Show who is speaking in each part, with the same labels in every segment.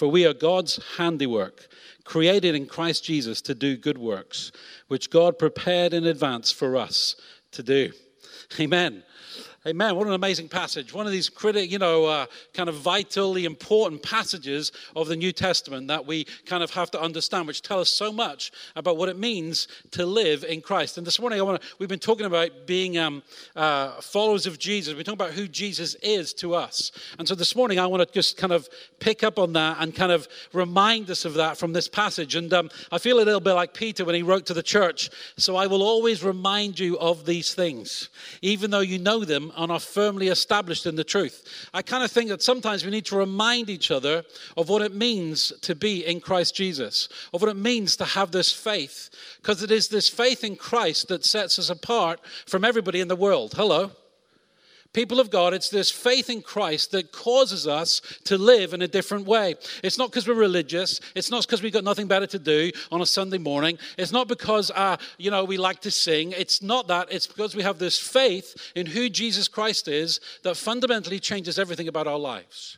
Speaker 1: For we are God's handiwork, created in Christ Jesus to do good works, which God prepared in advance for us to do. Amen. Amen. What an amazing passage. One of these critic, you know, uh, kind of vitally important passages of the New Testament that we kind of have to understand, which tell us so much about what it means to live in Christ. And this morning, I want to, we've been talking about being um, uh, followers of Jesus. We're talking about who Jesus is to us. And so this morning, I want to just kind of pick up on that and kind of remind us of that from this passage. And um, I feel a little bit like Peter when he wrote to the church. So I will always remind you of these things, even though you know them and are firmly established in the truth. I kind of think that sometimes we need to remind each other of what it means to be in Christ Jesus, of what it means to have this faith, because it is this faith in Christ that sets us apart from everybody in the world. Hello. People of God, it's this faith in Christ that causes us to live in a different way. It's not because we're religious. It's not because we've got nothing better to do on a Sunday morning. It's not because, uh, you know, we like to sing. It's not that. It's because we have this faith in who Jesus Christ is that fundamentally changes everything about our lives.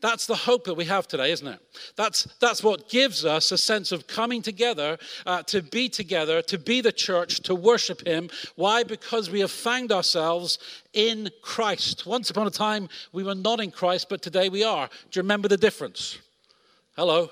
Speaker 1: That's the hope that we have today, isn't it? That's, that's what gives us a sense of coming together, uh, to be together, to be the church, to worship Him. Why? Because we have found ourselves in Christ. Once upon a time, we were not in Christ, but today we are. Do you remember the difference? Hello?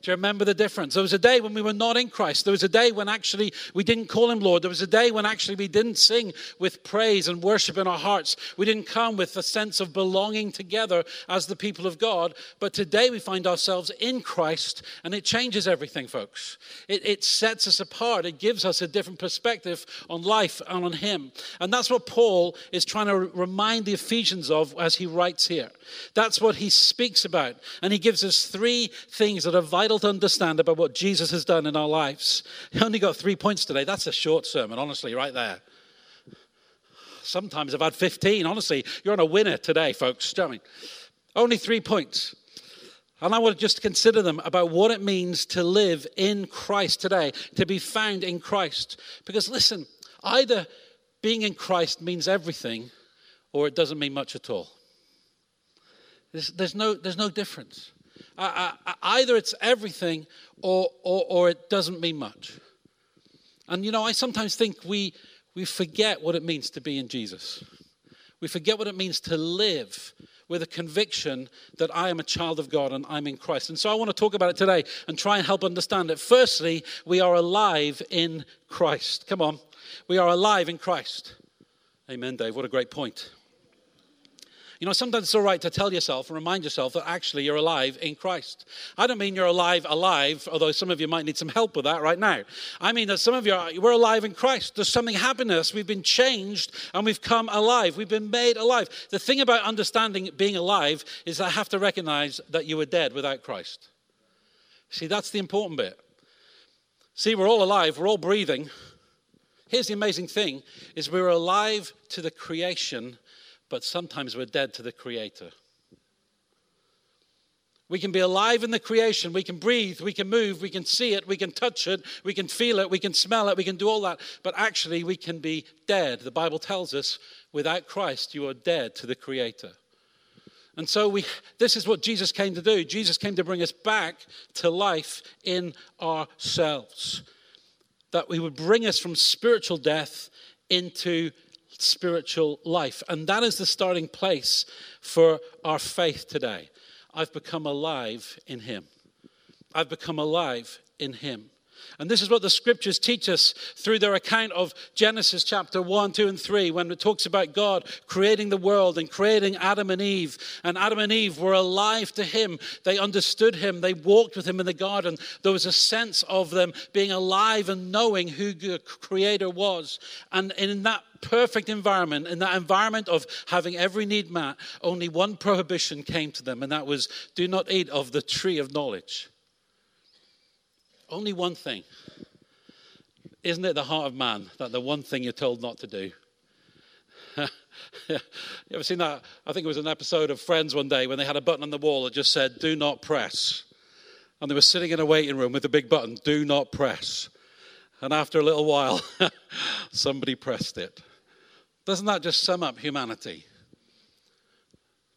Speaker 1: Do you remember the difference? There was a day when we were not in Christ. There was a day when actually we didn't call him Lord. There was a day when actually we didn't sing with praise and worship in our hearts. We didn't come with a sense of belonging together as the people of God. But today we find ourselves in Christ and it changes everything, folks. It, it sets us apart. It gives us a different perspective on life and on him. And that's what Paul is trying to remind the Ephesians of as he writes here. That's what he speaks about. And he gives us three things that are vital to understand about what Jesus has done in our lives. He only got three points today. That's a short sermon, honestly, right there. Sometimes I've had 15. Honestly, you're on a winner today, folks. I mean? Only three points. And I want to just consider them about what it means to live in Christ today, to be found in Christ. Because listen, either being in Christ means everything or it doesn't mean much at all. There's, there's no, there's no difference. Either it's everything or, or, or it doesn't mean much. And you know, I sometimes think we, we forget what it means to be in Jesus. We forget what it means to live with a conviction that I am a child of God and I'm in Christ. And so I want to talk about it today and try and help understand it. Firstly, we are alive in Christ. Come on. We are alive in Christ. Amen, Dave. What a great point. You know, sometimes it's all right to tell yourself and remind yourself that actually you're alive in Christ. I don't mean you're alive, alive, although some of you might need some help with that right now. I mean that some of you are, we're alive in Christ. There's something happened to us. We've been changed and we've come alive. We've been made alive. The thing about understanding being alive is I have to recognize that you were dead without Christ. See, that's the important bit. See, we're all alive, we're all breathing. Here's the amazing thing is we're alive to the creation but sometimes we're dead to the Creator. We can be alive in the creation. We can breathe. We can move. We can see it. We can touch it. We can feel it. We can smell it. We can do all that. But actually, we can be dead. The Bible tells us without Christ, you are dead to the Creator. And so we, this is what Jesus came to do. Jesus came to bring us back to life in ourselves. That he would bring us from spiritual death into spiritual life. And that is the starting place for our faith today. I've become alive in Him. I've become alive in Him. And this is what the scriptures teach us through their account of Genesis chapter 1, 2, and 3, when it talks about God creating the world and creating Adam and Eve. And Adam and Eve were alive to Him. They understood Him. They walked with Him in the garden. There was a sense of them being alive and knowing who the Creator was. And in that perfect environment, in that environment of having every need met, only one prohibition came to them, and that was do not eat of the tree of knowledge. Only one thing. Isn't it the heart of man that the one thing you're told not to do? you ever seen that? I think it was an episode of Friends one day when they had a button on the wall that just said, Do not press. And they were sitting in a waiting room with a big button, Do not press. And after a little while, somebody pressed it. Doesn't that just sum up humanity?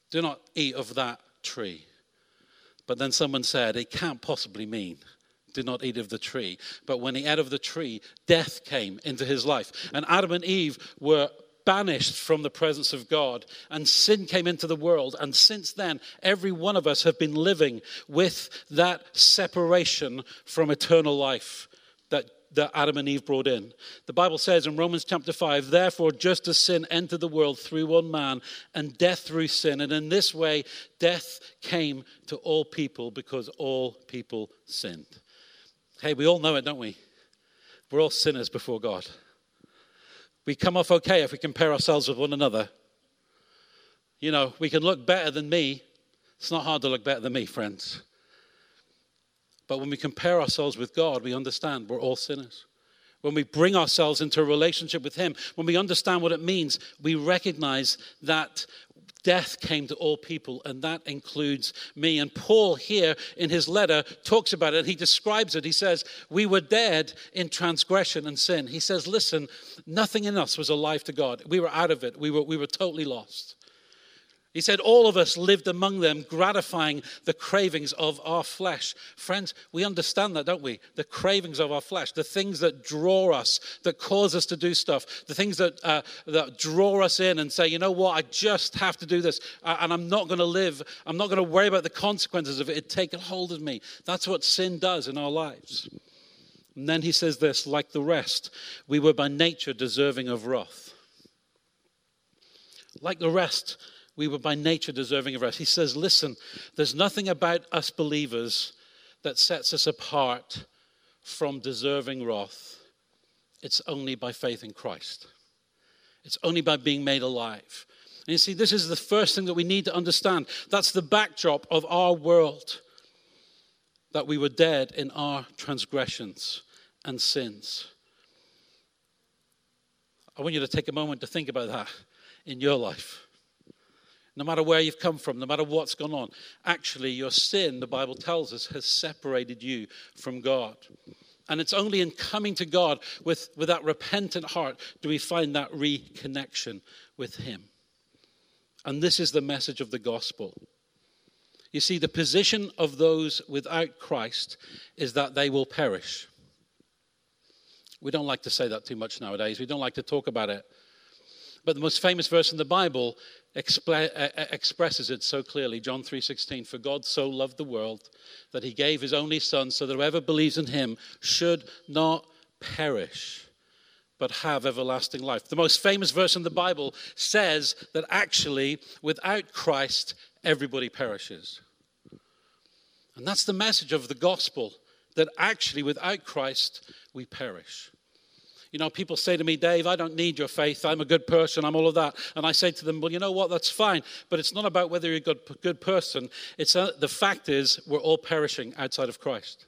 Speaker 1: Do not eat of that tree. But then someone said, It can't possibly mean do not eat of the tree. But when he ate of the tree, death came into his life. And Adam and Eve were banished from the presence of God, and sin came into the world. And since then, every one of us have been living with that separation from eternal life that that Adam and Eve brought in. The Bible says in Romans chapter 5, therefore, just as sin entered the world through one man, and death through sin, and in this way, death came to all people because all people sinned. Hey, we all know it, don't we? We're all sinners before God. We come off okay if we compare ourselves with one another. You know, we can look better than me. It's not hard to look better than me, friends. But when we compare ourselves with God, we understand we're all sinners. When we bring ourselves into a relationship with Him, when we understand what it means, we recognize that death came to all people, and that includes me. And Paul, here in his letter, talks about it. He describes it. He says, We were dead in transgression and sin. He says, Listen, nothing in us was alive to God. We were out of it, we were, we were totally lost. He said, All of us lived among them, gratifying the cravings of our flesh. Friends, we understand that, don't we? The cravings of our flesh, the things that draw us, that cause us to do stuff, the things that, uh, that draw us in and say, you know what, I just have to do this, uh, and I'm not going to live, I'm not going to worry about the consequences of it. It taken hold of me. That's what sin does in our lives. And then he says this like the rest, we were by nature deserving of wrath. Like the rest, we were by nature deserving of rest. He says, Listen, there's nothing about us believers that sets us apart from deserving wrath. It's only by faith in Christ, it's only by being made alive. And you see, this is the first thing that we need to understand. That's the backdrop of our world that we were dead in our transgressions and sins. I want you to take a moment to think about that in your life no matter where you've come from, no matter what's gone on. Actually, your sin, the Bible tells us, has separated you from God. And it's only in coming to God with, with that repentant heart do we find that reconnection with Him. And this is the message of the gospel. You see, the position of those without Christ is that they will perish. We don't like to say that too much nowadays. We don't like to talk about it. But the most famous verse in the Bible Uh, uh, expresses it so clearly john 3.16 for god so loved the world that he gave his only son so that whoever believes in him should not perish but have everlasting life. The most famous verse in the bible says that actually without christ everybody perishes. And that's the message of the gospel that actually without christ we perish you know, people say to me, Dave, I don't need your faith. I'm a good person. I'm all of that. And I say to them, well, you know what? That's fine. But it's not about whether you're a good, good person. It's uh, the fact is, we're all perishing outside of Christ.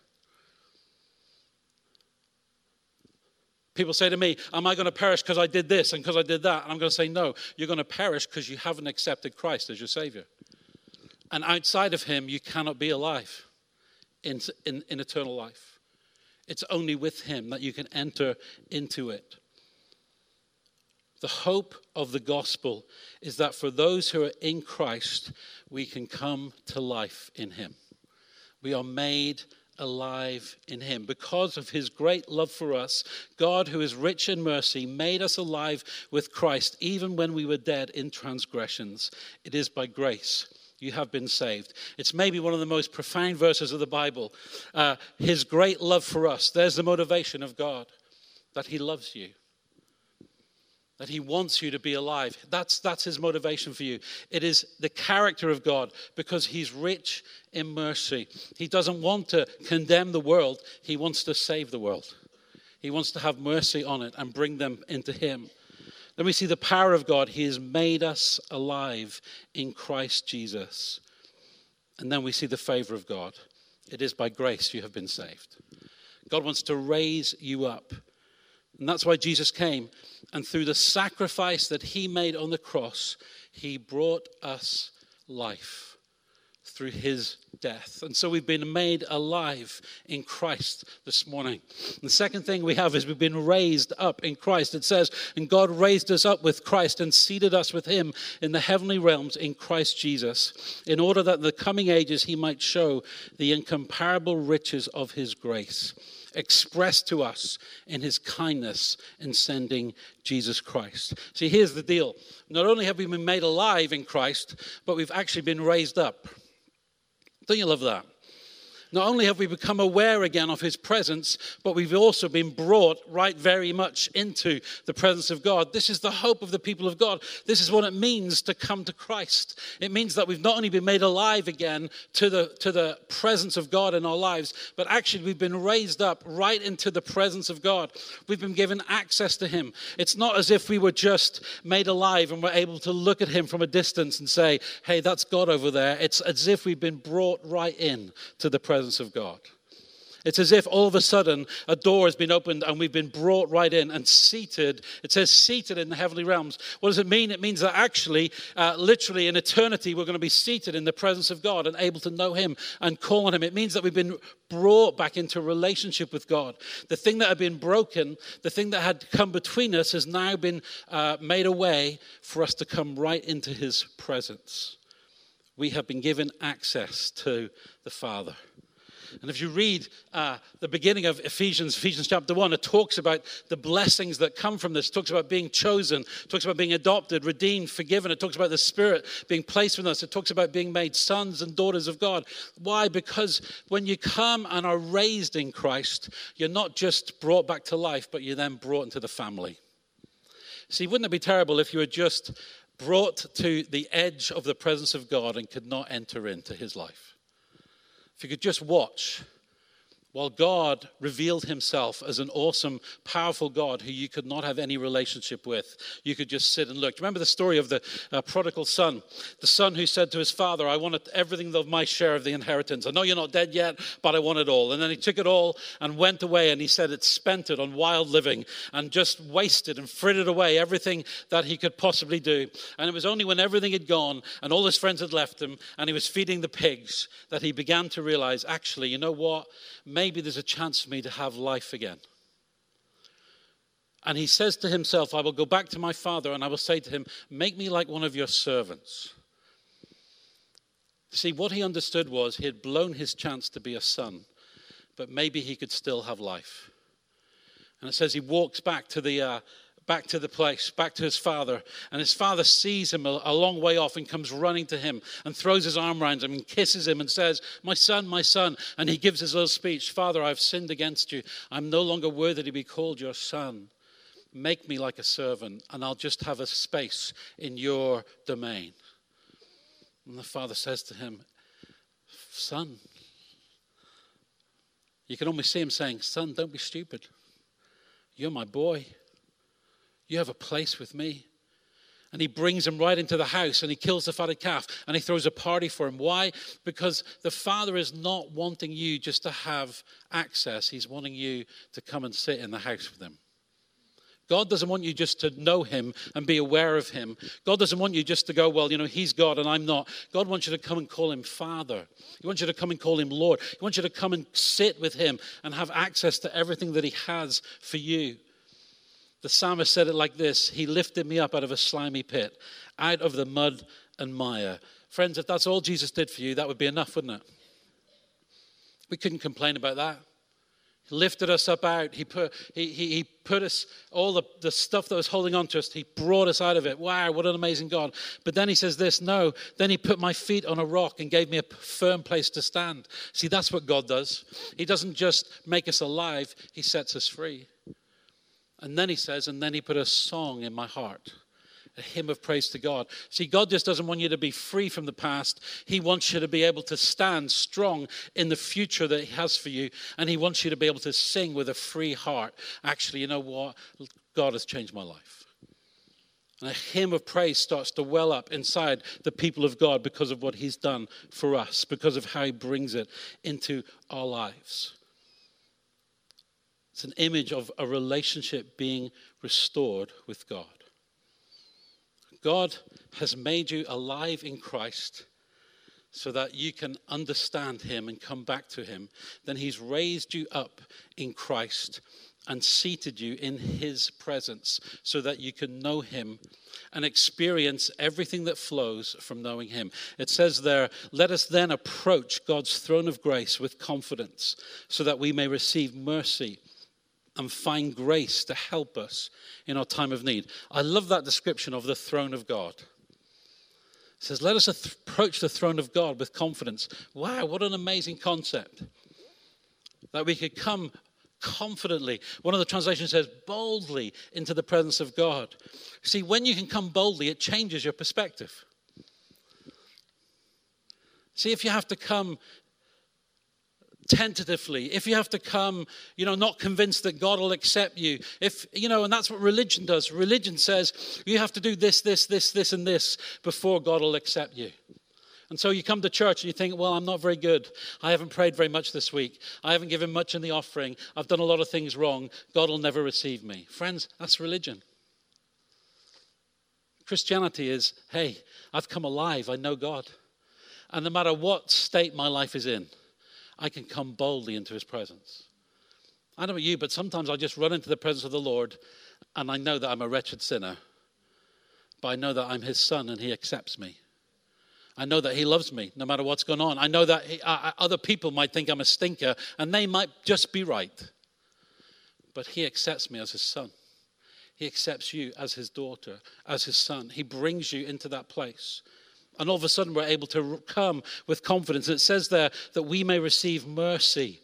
Speaker 1: People say to me, Am I going to perish because I did this and because I did that? And I'm going to say, No, you're going to perish because you haven't accepted Christ as your Savior. And outside of Him, you cannot be alive in, in, in eternal life. It's only with Him that you can enter into it. The hope of the gospel is that for those who are in Christ, we can come to life in Him. We are made alive in Him. Because of His great love for us, God, who is rich in mercy, made us alive with Christ even when we were dead in transgressions. It is by grace you have been saved. It's maybe one of the most profound verses of the Bible. Uh, his great love for us. There's the motivation of God that He loves you, that He wants you to be alive. That's, that's His motivation for you. It is the character of God because He's rich in mercy. He doesn't want to condemn the world, He wants to save the world. He wants to have mercy on it and bring them into Him. Then we see the power of God. He has made us alive in Christ Jesus. And then we see the favor of God. It is by grace you have been saved. God wants to raise you up. And that's why Jesus came. And through the sacrifice that he made on the cross, he brought us life through his death. And so we've been made alive in Christ this morning. The second thing we have is we've been raised up in Christ. It says, And God raised us up with Christ and seated us with him in the heavenly realms in Christ Jesus, in order that in the coming ages he might show the incomparable riches of his grace expressed to us in his kindness in sending Jesus Christ. See, here's the deal. Not only have we been made alive in Christ, but we've actually been raised up. Don't you love that? Not only have we become aware again of his presence, but we've also been brought right very much into the presence of God. This is the hope of the people of God. This is what it means to come to Christ. It means that we've not only been made alive again to the, to the presence of God in our lives, but actually we've been raised up right into the presence of God. We've been given access to him. It's not as if we were just made alive and were able to look at him from a distance and say, hey, that's God over there. It's as if we've been brought right in to the presence presence of God. It's as if all of a sudden a door has been opened and we've been brought right in and seated. It says seated in the heavenly realms. What does it mean? It means that actually, uh, literally in eternity, we're going to be seated in the presence of God and able to know Him and call on Him. It means that we've been brought back into relationship with God. The thing that had been broken, the thing that had come between us, has now been uh, made a way for us to come right into His presence. We have been given access to the Father. And if you read uh, the beginning of Ephesians, Ephesians chapter 1, it talks about the blessings that come from this. It talks about being chosen, it talks about being adopted, redeemed, forgiven. It talks about the Spirit being placed with us. It talks about being made sons and daughters of God. Why? Because when you come and are raised in Christ, you're not just brought back to life, but you're then brought into the family. See, wouldn't it be terrible if you were just brought to the edge of the presence of God and could not enter into his life? If you could just watch while God revealed himself as an awesome, powerful God who you could not have any relationship with, you could just sit and look. Remember the story of the uh, prodigal son? The son who said to his father, I wanted everything of my share of the inheritance. I know you're not dead yet, but I want it all. And then he took it all and went away, and he said it spent it on wild living and just wasted and frittered away everything that he could possibly do. And it was only when everything had gone and all his friends had left him and he was feeding the pigs that he began to realize, actually, you know what? Maybe there's a chance for me to have life again. And he says to himself, I will go back to my father and I will say to him, Make me like one of your servants. See, what he understood was he had blown his chance to be a son, but maybe he could still have life. And it says he walks back to the, uh, back to the place, back to his father. And his father sees him a, a, long way off and comes running to him and throws his arm around him and kisses him and says, My son, my son. And he gives his little speech Father, I've sinned against you. I'm no longer worthy to be called your son. Make me like a servant, and I'll just have a space in your domain. And the father says to him, Son, you can almost see him saying, Son, don't be stupid. You're my boy. You have a place with me. And he brings him right into the house and he kills the fatted calf and he throws a party for him. Why? Because the father is not wanting you just to have access, he's wanting you to come and sit in the house with him. God doesn't want you just to know him and be aware of him. God doesn't want you just to go, well, you know, he's God and I'm not. God wants you to come and call him Father. He wants you to come and call him Lord. He wants you to come and sit with him and have access to everything that he has for you. The psalmist said it like this He lifted me up out of a slimy pit, out of the mud and mire. Friends, if that's all Jesus did for you, that would be enough, wouldn't it? We couldn't complain about that. He lifted us up out. He put, he, he, he put us, all the, the stuff that was holding on to us, he brought us out of it. Wow, what an amazing God. But then he says this no, then he put my feet on a rock and gave me a firm place to stand. See, that's what God does. He doesn't just make us alive, he sets us free. And then he says, and then he put a song in my heart, a hymn of praise to God. See, God just doesn't want you to be free from the past. He wants you to be able to stand strong in the future that he has for you. And he wants you to be able to sing with a free heart. Actually, you know what? God has changed my life. And a hymn of praise starts to well up inside the people of God because of what he's done for us, because of how he brings it into our lives. It's an image of a relationship being restored with God. God has made you alive in Christ so that you can understand Him and come back to Him. Then He's raised you up in Christ and seated you in His presence so that you can know Him and experience everything that flows from knowing Him. It says there, let us then approach God's throne of grace with confidence so that we may receive mercy and find grace to help us in our time of need. I love that description of the throne of God. It says, Let us approach the throne of God with confidence. Wow, what an amazing concept. That we could come confidently. One of the translations says, boldly into the presence of God. See, when you can come boldly, it changes your perspective. See, if you have to come tentatively, if you have to come, you know, not convinced that God will accept you, if, you know, and that's what religion does. Religion says you have to do this, this, this, this, and this before God will accept you. And so you come to church and you think, well, I'm not very good. I haven't prayed very much this week. I haven't given much in the offering. I've done a lot of things wrong. God will never receive me. Friends, that's religion. Christianity is, hey, I've come alive. I know God. And no matter what state my life is in, I can come boldly into his presence. I don't know about you, but sometimes I just run into the presence of the Lord and I know that I'm a wretched sinner, but I know that I'm his son and he accepts me. I know that he loves me no matter what's going on. I know that he, uh, other people might think I'm a stinker and they might just be right. But he accepts me as his son. He accepts you as his daughter, as his son. He brings you into that place. And all of a sudden, we're able to come with confidence. It says there that we may receive mercy,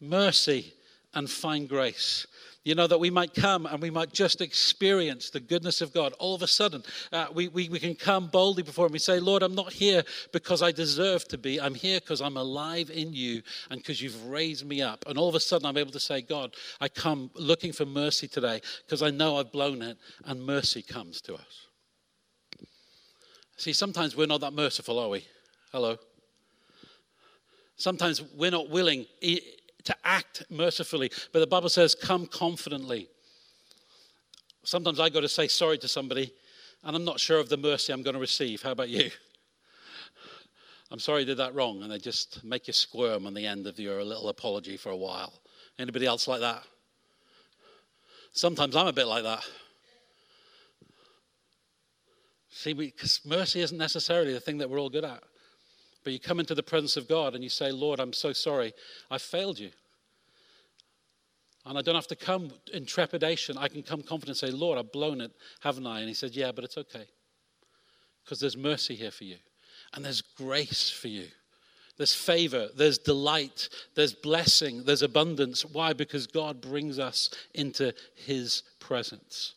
Speaker 1: mercy and find grace. You know, that we might come and we might just experience the goodness of God. All of a sudden, uh, we, we, we can come boldly before Him. We say, Lord, I'm not here because I deserve to be. I'm here because I'm alive in you and because you've raised me up. And all of a sudden, I'm able to say, God, I come looking for mercy today because I know I've blown it and mercy comes to us. See, sometimes we're not that merciful, are we? Hello. Sometimes we're not willing to act mercifully, but the Bible says, come confidently. Sometimes I got to say sorry to somebody, and I'm not sure of the mercy I'm going to receive. How about you? I'm sorry I did that wrong, and they just make you squirm on the end of your little apology for a while. Anybody else like that? Sometimes I'm a bit like that. See, because mercy isn't necessarily the thing that we're all good at. But you come into the presence of God and you say, Lord, I'm so sorry. I failed you. And I don't have to come in trepidation. I can come confident and say, Lord, I've blown it, haven't I? And he said, Yeah, but it's okay. Because there's mercy here for you. And there's grace for you. There's favor, there's delight, there's blessing, there's abundance. Why? Because God brings us into his presence.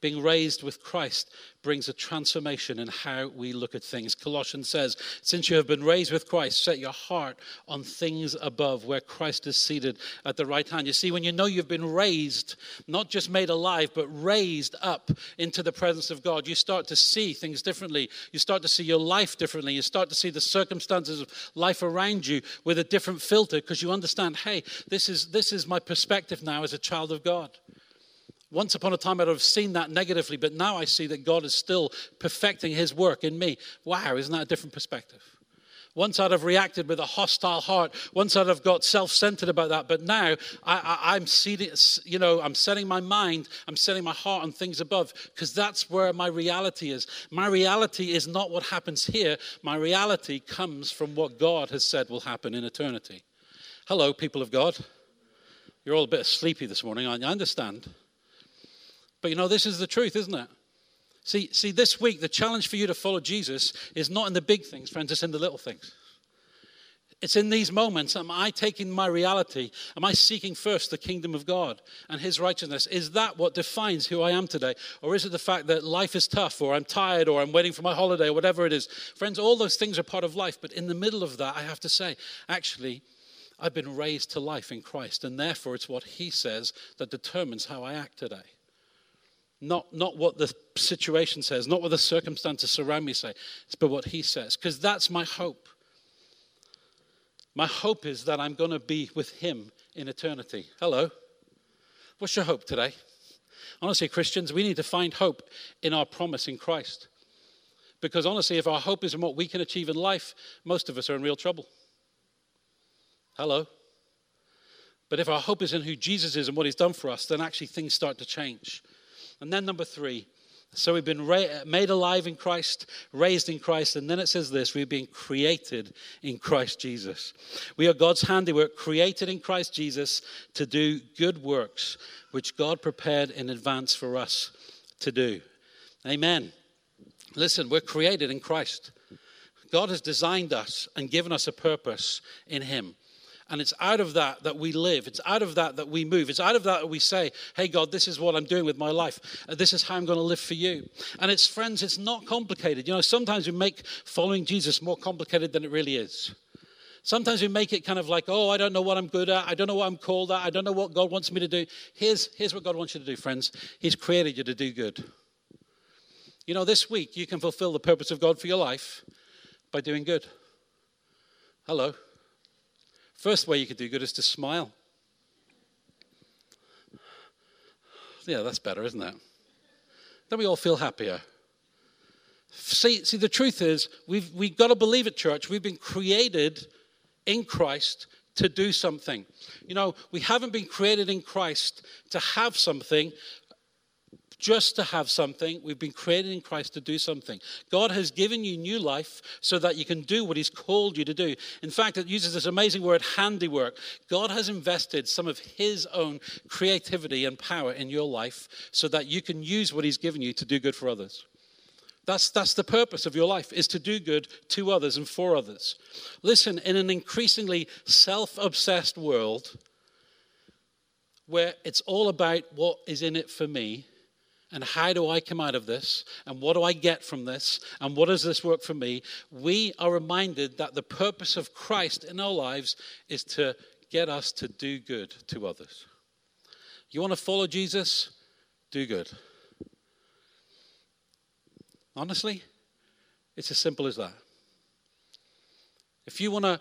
Speaker 1: Being raised with Christ brings a transformation in how we look at things. Colossians says, Since you have been raised with Christ, set your heart on things above where Christ is seated at the right hand. You see, when you know you've been raised, not just made alive, but raised up into the presence of God, you start to see things differently. You start to see your life differently. You start to see the circumstances of life around you with a different filter because you understand, hey, this is, this is my perspective now as a child of God. Once upon a time, I'd have seen that negatively, but now I see that God is still perfecting his work in me. Wow, isn't that a different perspective? Once I'd have reacted with a hostile heart. Once I'd have got self-centered about that. But now I, am you know, I'm setting my mind, I'm setting my heart on things above, because that's where my reality is. My reality is not what happens here. My reality comes from what God has said will happen in eternity. Hello, people of God. You're all a bit sleepy this morning? I understand. But you know, this is the truth, isn't it? See, see, this week, the challenge for you to follow Jesus is not in the big things, friends, it's in the little things. It's in these moments, am I taking my reality? Am I seeking first the kingdom of God and his righteousness? Is that what defines who I am today? Or is it the fact that life is tough, or I'm tired, or I'm waiting for my holiday, or whatever it is? Friends, all those things are part of life, but in the middle of that, I have to say, actually, I've been raised to life in Christ, and therefore it's what he says that determines how I act today. Not, not what the situation says, not what the circumstances surround me say, but what he says. Because that's my hope. My hope is that I'm going to be with him in eternity. Hello. What's your hope today? Honestly, Christians, we need to find hope in our promise in Christ. Because honestly, if our hope is in what we can achieve in life, most of us are in real trouble. Hello. But if our hope is in who Jesus is and what he's done for us, then actually things start to change. And then, number three, so we've been ra- made alive in Christ, raised in Christ, and then it says this we've been created in Christ Jesus. We are God's handiwork, created in Christ Jesus to do good works, which God prepared in advance for us to do. Amen. Listen, we're created in Christ. God has designed us and given us a purpose in Him. And it's out of that that we live. It's out of that that we move. It's out of that that we say, hey, God, this is what I'm doing with my life. Uh, this is how I'm going to live for you. And it's, friends, it's not complicated. You know, sometimes we make following Jesus more complicated than it really is. Sometimes we make it kind of like, oh, I don't know what I'm good at. I don't know what I'm called at. I don't know what God wants me to do. Here's, here's what God wants you to do, friends He's created you to do good. You know, this week you can fulfill the purpose of God for your life by doing good. Hello. First way you could do good is to smile. Yeah, that's better, isn't it? Then we all feel happier. See, see the truth is, we've, we've got to believe at church, we've been created in Christ to do something. You know, we haven't been created in Christ to have something just to have something. We've been created in Christ to do something. God has given you new life so that you can do what He's called you to do. In fact, it uses this amazing word, handiwork. God has invested some of His own creativity and power in your life so that you can use what He's given you to do good for others. That's, that's the purpose of your life, is to do good to others and for others. Listen, in an increasingly self obsessed world where it's all about what is in it for me, and how do I come out of this? And what do I get from this? And what does this work for me? We are reminded that the purpose of Christ in our lives is to get us to do good to others. You want to follow Jesus? Do good. Honestly, it's as simple as that. If you want to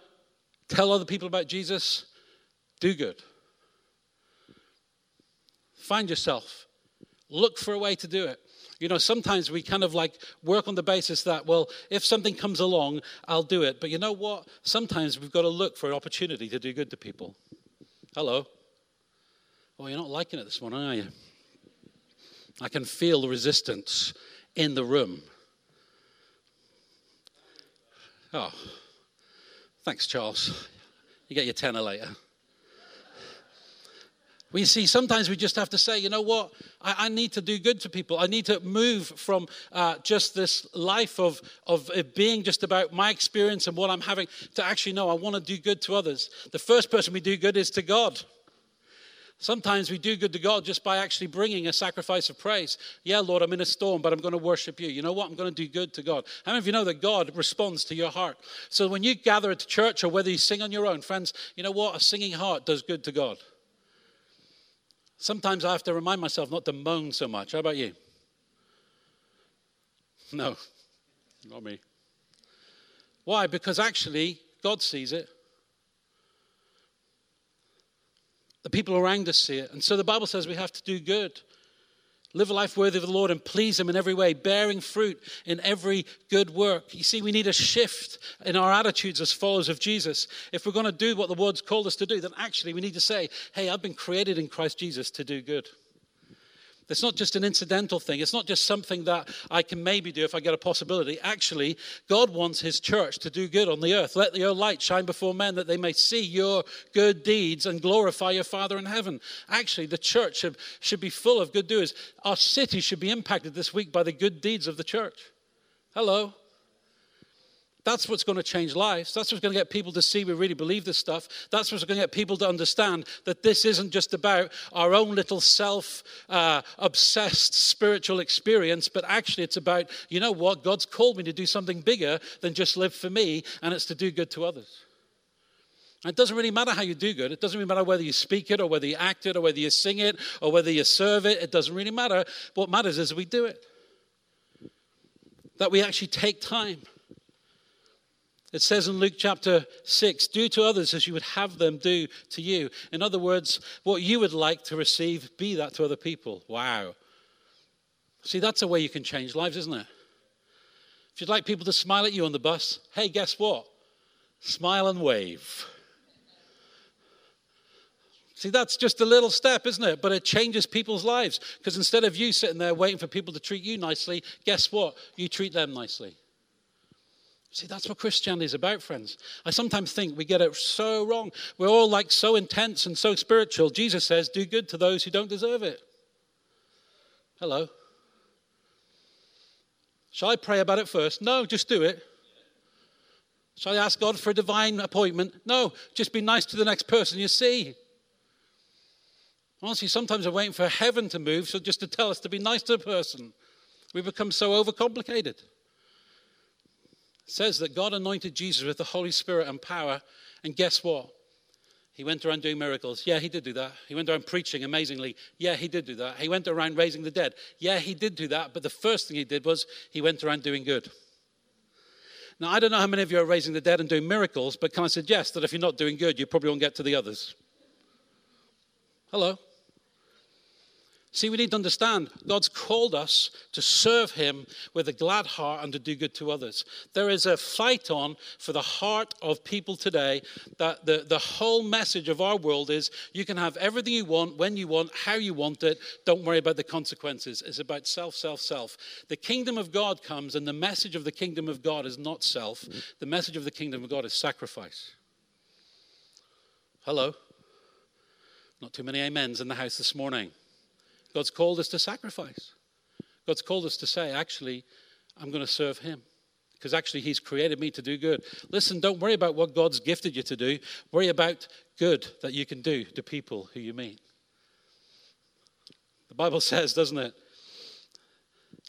Speaker 1: tell other people about Jesus, do good. Find yourself Look for a way to do it. You know, sometimes we kind of like work on the basis that, well, if something comes along, I'll do it. But you know what? Sometimes we've got to look for an opportunity to do good to people. Hello. Well, you're not liking it this morning, are you? I can feel the resistance in the room. Oh, thanks, Charles. You get your tenner later. We see sometimes we just have to say, you know what? I, I need to do good to people. I need to move from uh, just this life of, of being just about my experience and what I'm having to actually, know I want to do good to others. The first person we do good is to God. Sometimes we do good to God just by actually bringing a sacrifice of praise. Yeah, Lord, I'm in a storm, but I'm going to worship you. You know what? I'm going to do good to God. How many of you know that God responds to your heart? So when you gather at church or whether you sing on your own, friends, you know what? A singing heart does good to God. Sometimes I have to remind myself not to moan so much. How about you? No, not me. Why? Because actually, God sees it. The people around us see it. And so the Bible says we have to do good. Live a life worthy of the Lord and please Him in every way, bearing fruit in every good work. You see, we need a shift in our attitudes as followers of Jesus. If we're going to do what the Word's called us to do, then actually we need to say, hey, I've been created in Christ Jesus to do good. It's not just an incidental thing. It's not just something that I can maybe do if I get a possibility. Actually, God wants His church to do good on the earth. Let your light shine before men that they may see your good deeds and glorify your Father in heaven. Actually, the church should, should be full of good doers. Our city should be impacted this week by the good deeds of the church. Hello. That's what's going to change lives. That's what's going to get people to see we really believe this stuff. That's what's going to get people to understand that this isn't just about our own little self uh, obsessed spiritual experience, but actually it's about, you know what, God's called me to do something bigger than just live for me, and it's to do good to others. It doesn't really matter how you do good. It doesn't really matter whether you speak it or whether you act it or whether you sing it or whether you serve it. It doesn't really matter. What matters is we do it. That we actually take time It says in Luke chapter 6 do to others as you would have them do to you. In other words, what you would like to receive, be that to other people. Wow. See, that's a way you can change lives, isn't it? If you'd like people to smile at you on the bus, hey, guess what? Smile and wave. See, that's just a little step, isn't it? But it changes people's lives. Because instead of you sitting there waiting for people to treat you nicely, guess what? You treat them nicely. See, that's what Christianity is about, friends. I sometimes think we get it so wrong. We're all like so intense and so spiritual. Jesus says, do good to those who don't deserve it. Hello. Shall I pray about it first? No, just do it. Shall I ask God for a divine appointment? No, just be nice to the next person you see. Honestly, sometimes we're waiting for heaven to move, so just to tell us to be nice to a person. We become so overcomplicated. Says that God anointed Jesus with the Holy Spirit and power, and guess what? He went around doing miracles. Yeah, he did do that. He went around preaching amazingly. Yeah, he did do that. He went around raising the dead. Yeah, he did do that. But the first thing he did was he went around doing good. Now, I don't know how many of you are raising the dead and doing miracles, but can I suggest that if you're not doing good, you probably won't get to the others? Hello? See, we need to understand God's called us to serve Him with a glad heart and to do good to others. There is a fight on for the heart of people today that the, the whole message of our world is you can have everything you want, when you want, how you want it. Don't worry about the consequences. It's about self, self, self. The kingdom of God comes, and the message of the kingdom of God is not self, the message of the kingdom of God is sacrifice. Hello? Not too many amens in the house this morning. God's called us to sacrifice. God's called us to say, actually, I'm going to serve Him because actually He's created me to do good. Listen, don't worry about what God's gifted you to do, worry about good that you can do to people who you meet. The Bible says, doesn't it?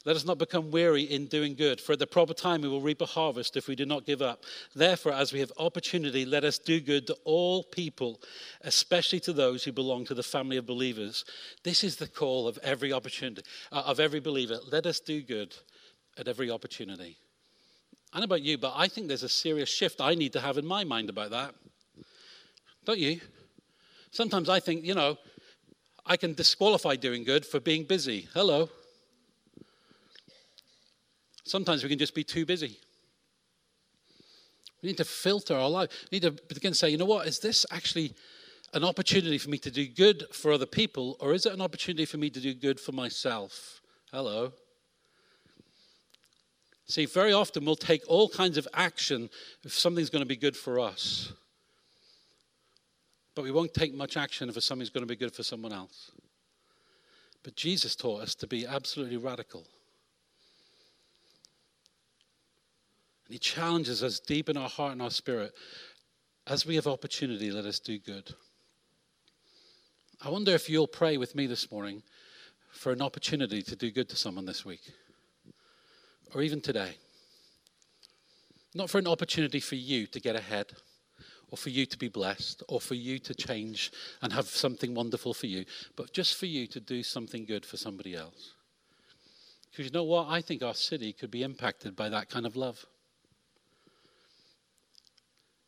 Speaker 1: Let us not become weary in doing good, for at the proper time we will reap a harvest if we do not give up. Therefore, as we have opportunity, let us do good to all people, especially to those who belong to the family of believers. This is the call of every opportunity, uh, of every believer. Let us do good at every opportunity. I don't know about you, but I think there's a serious shift I need to have in my mind about that. Don't you? Sometimes I think, you know, I can disqualify doing good for being busy. Hello. Sometimes we can just be too busy. We need to filter our life. We need to begin to say, you know what, is this actually an opportunity for me to do good for other people, or is it an opportunity for me to do good for myself? Hello. See, very often we'll take all kinds of action if something's going to be good for us. But we won't take much action if something's going to be good for someone else. But Jesus taught us to be absolutely radical. He challenges us deep in our heart and our spirit. As we have opportunity, let us do good. I wonder if you'll pray with me this morning for an opportunity to do good to someone this week or even today. Not for an opportunity for you to get ahead or for you to be blessed or for you to change and have something wonderful for you, but just for you to do something good for somebody else. Because you know what? I think our city could be impacted by that kind of love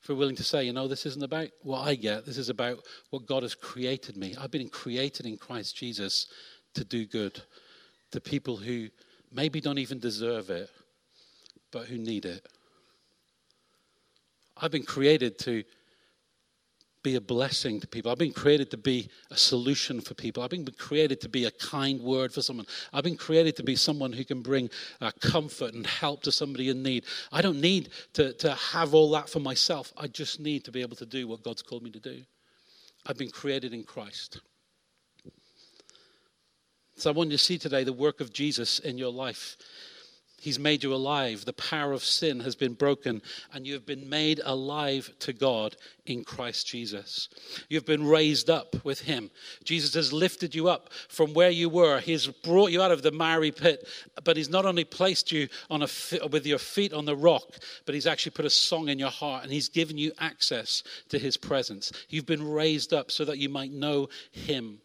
Speaker 1: we're willing to say, you know, this isn't about what I get, this is about what God has created me. I've been created in Christ Jesus to do good to people who maybe don't even deserve it, but who need it. I've been created to be a blessing to people. I've been created to be a solution for people. I've been created to be a kind word for someone. I've been created to be someone who can bring uh, comfort and help to somebody in need. I don't need to, to have all that for myself. I just need to be able to do what God's called me to do. I've been created in Christ. So I want you to see today the work of Jesus in your life. He's made you alive. The power of sin has been broken, and you have been made alive to God in Christ Jesus. You've been raised up with Him. Jesus has lifted you up from where you were. He has brought you out of the miry pit, but He's not only placed you on a, with your feet on the rock, but He's actually put a song in your heart, and He's given you access to His presence. You've been raised up so that you might know Him.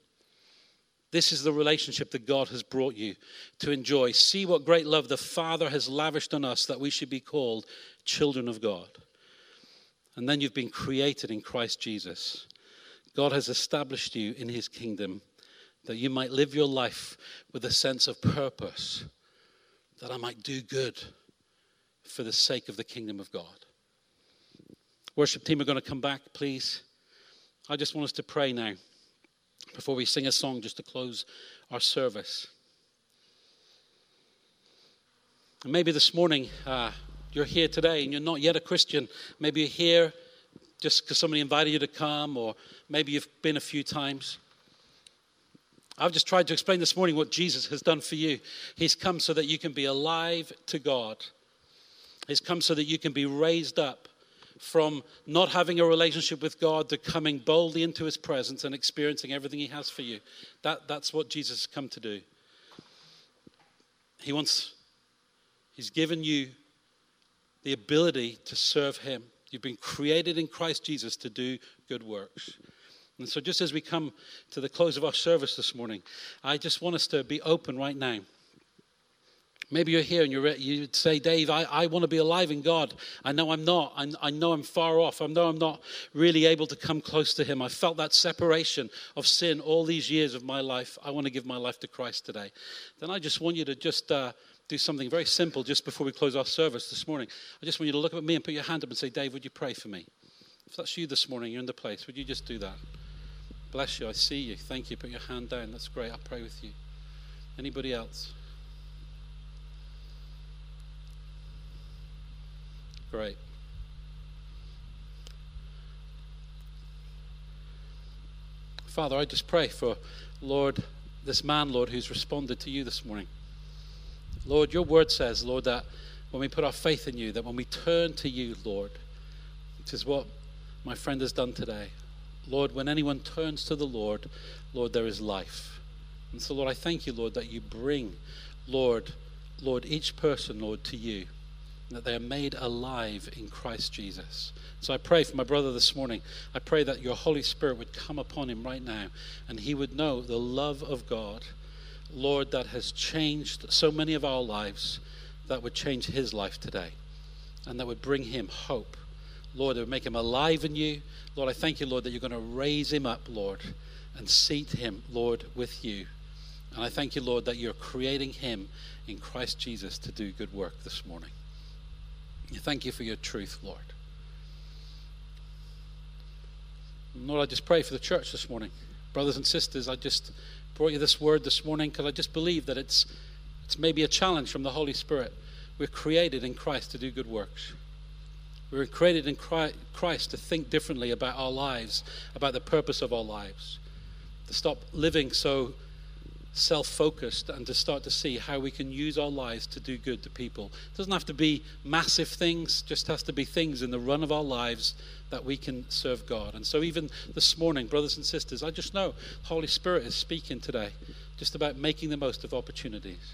Speaker 1: This is the relationship that God has brought you to enjoy. See what great love the Father has lavished on us that we should be called children of God. And then you've been created in Christ Jesus. God has established you in his kingdom that you might live your life with a sense of purpose, that I might do good for the sake of the kingdom of God. Worship team are going to come back, please. I just want us to pray now before we sing a song just to close our service. And maybe this morning uh, you're here today and you're not yet a Christian. Maybe you're here just because somebody invited you to come, or maybe you've been a few times. I've just tried to explain this morning what Jesus has done for you. He's come so that you can be alive to God, He's come so that you can be raised up from not having a relationship with God to coming boldly into His presence and experiencing everything He has for you. That, that's what Jesus has come to do. He wants, He's given you the ability to serve Him. You've been created in Christ Jesus to do good works. And so, just as we come to the close of our service this morning, I just want us to be open right now. Maybe you're here and you're, you say, Dave, I, I want to be alive in God. I know I'm not. I, I know I'm far off. I know I'm not really able to come close to Him. I felt that separation of sin all these years of my life. I want to give my life to Christ today. Then I just want you to just uh, do something very simple just before we close our service this morning. I just want you to look at me and put your hand up and say, Dave, would you pray for me? If that's you this morning, you're in the place, would you just do that? Bless you. I see you. Thank you. Put your hand down. That's great. I'll pray with you. Anybody else? Great. Father, I just pray for, Lord, this man, Lord, who's responded to you this morning. Lord, your word says, Lord, that when we put our faith in you, that when we turn to you, Lord, which is what my friend has done today. Lord, when anyone turns to the Lord, Lord, there is life. And so, Lord, I thank you, Lord, that you bring, Lord, Lord, each person, Lord, to you, that they are made alive in Christ Jesus. So I pray for my brother this morning. I pray that your Holy Spirit would come upon him right now and he would know the love of God Lord, that has changed so many of our lives, that would change his life today and that would bring him hope. Lord, it would make him alive in you. Lord, I thank you, Lord, that you're going to raise him up, Lord, and seat him, Lord, with you. And I thank you, Lord, that you're creating him in Christ Jesus to do good work this morning. Thank you for your truth, Lord. Lord, I just pray for the church this morning. Brothers and sisters, I just brought you this word this morning because I just believe that it's, it's maybe a challenge from the Holy Spirit. We're created in Christ to do good works. We're created in Christ to think differently about our lives, about the purpose of our lives, to stop living so self focused and to start to see how we can use our lives to do good to people. It doesn't have to be massive things, just has to be things in the run of our lives that we can serve God. And so, even this morning, brothers and sisters, I just know Holy Spirit is speaking today just about making the most of opportunities.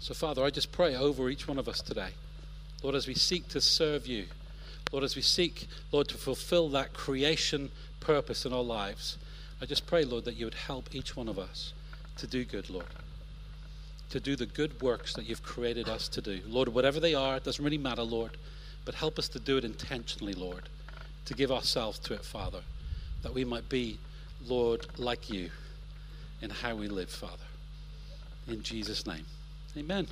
Speaker 1: So, Father, I just pray over each one of us today. Lord, as we seek to serve you, Lord, as we seek, Lord, to fulfill that creation purpose in our lives, I just pray, Lord, that you would help each one of us to do good, Lord to do the good works that you've created us to do. Lord, whatever they are, it doesn't really matter, Lord, but help us to do it intentionally, Lord, to give ourselves to it, Father, that we might be, Lord, like you in how we live, Father. In Jesus' name, amen.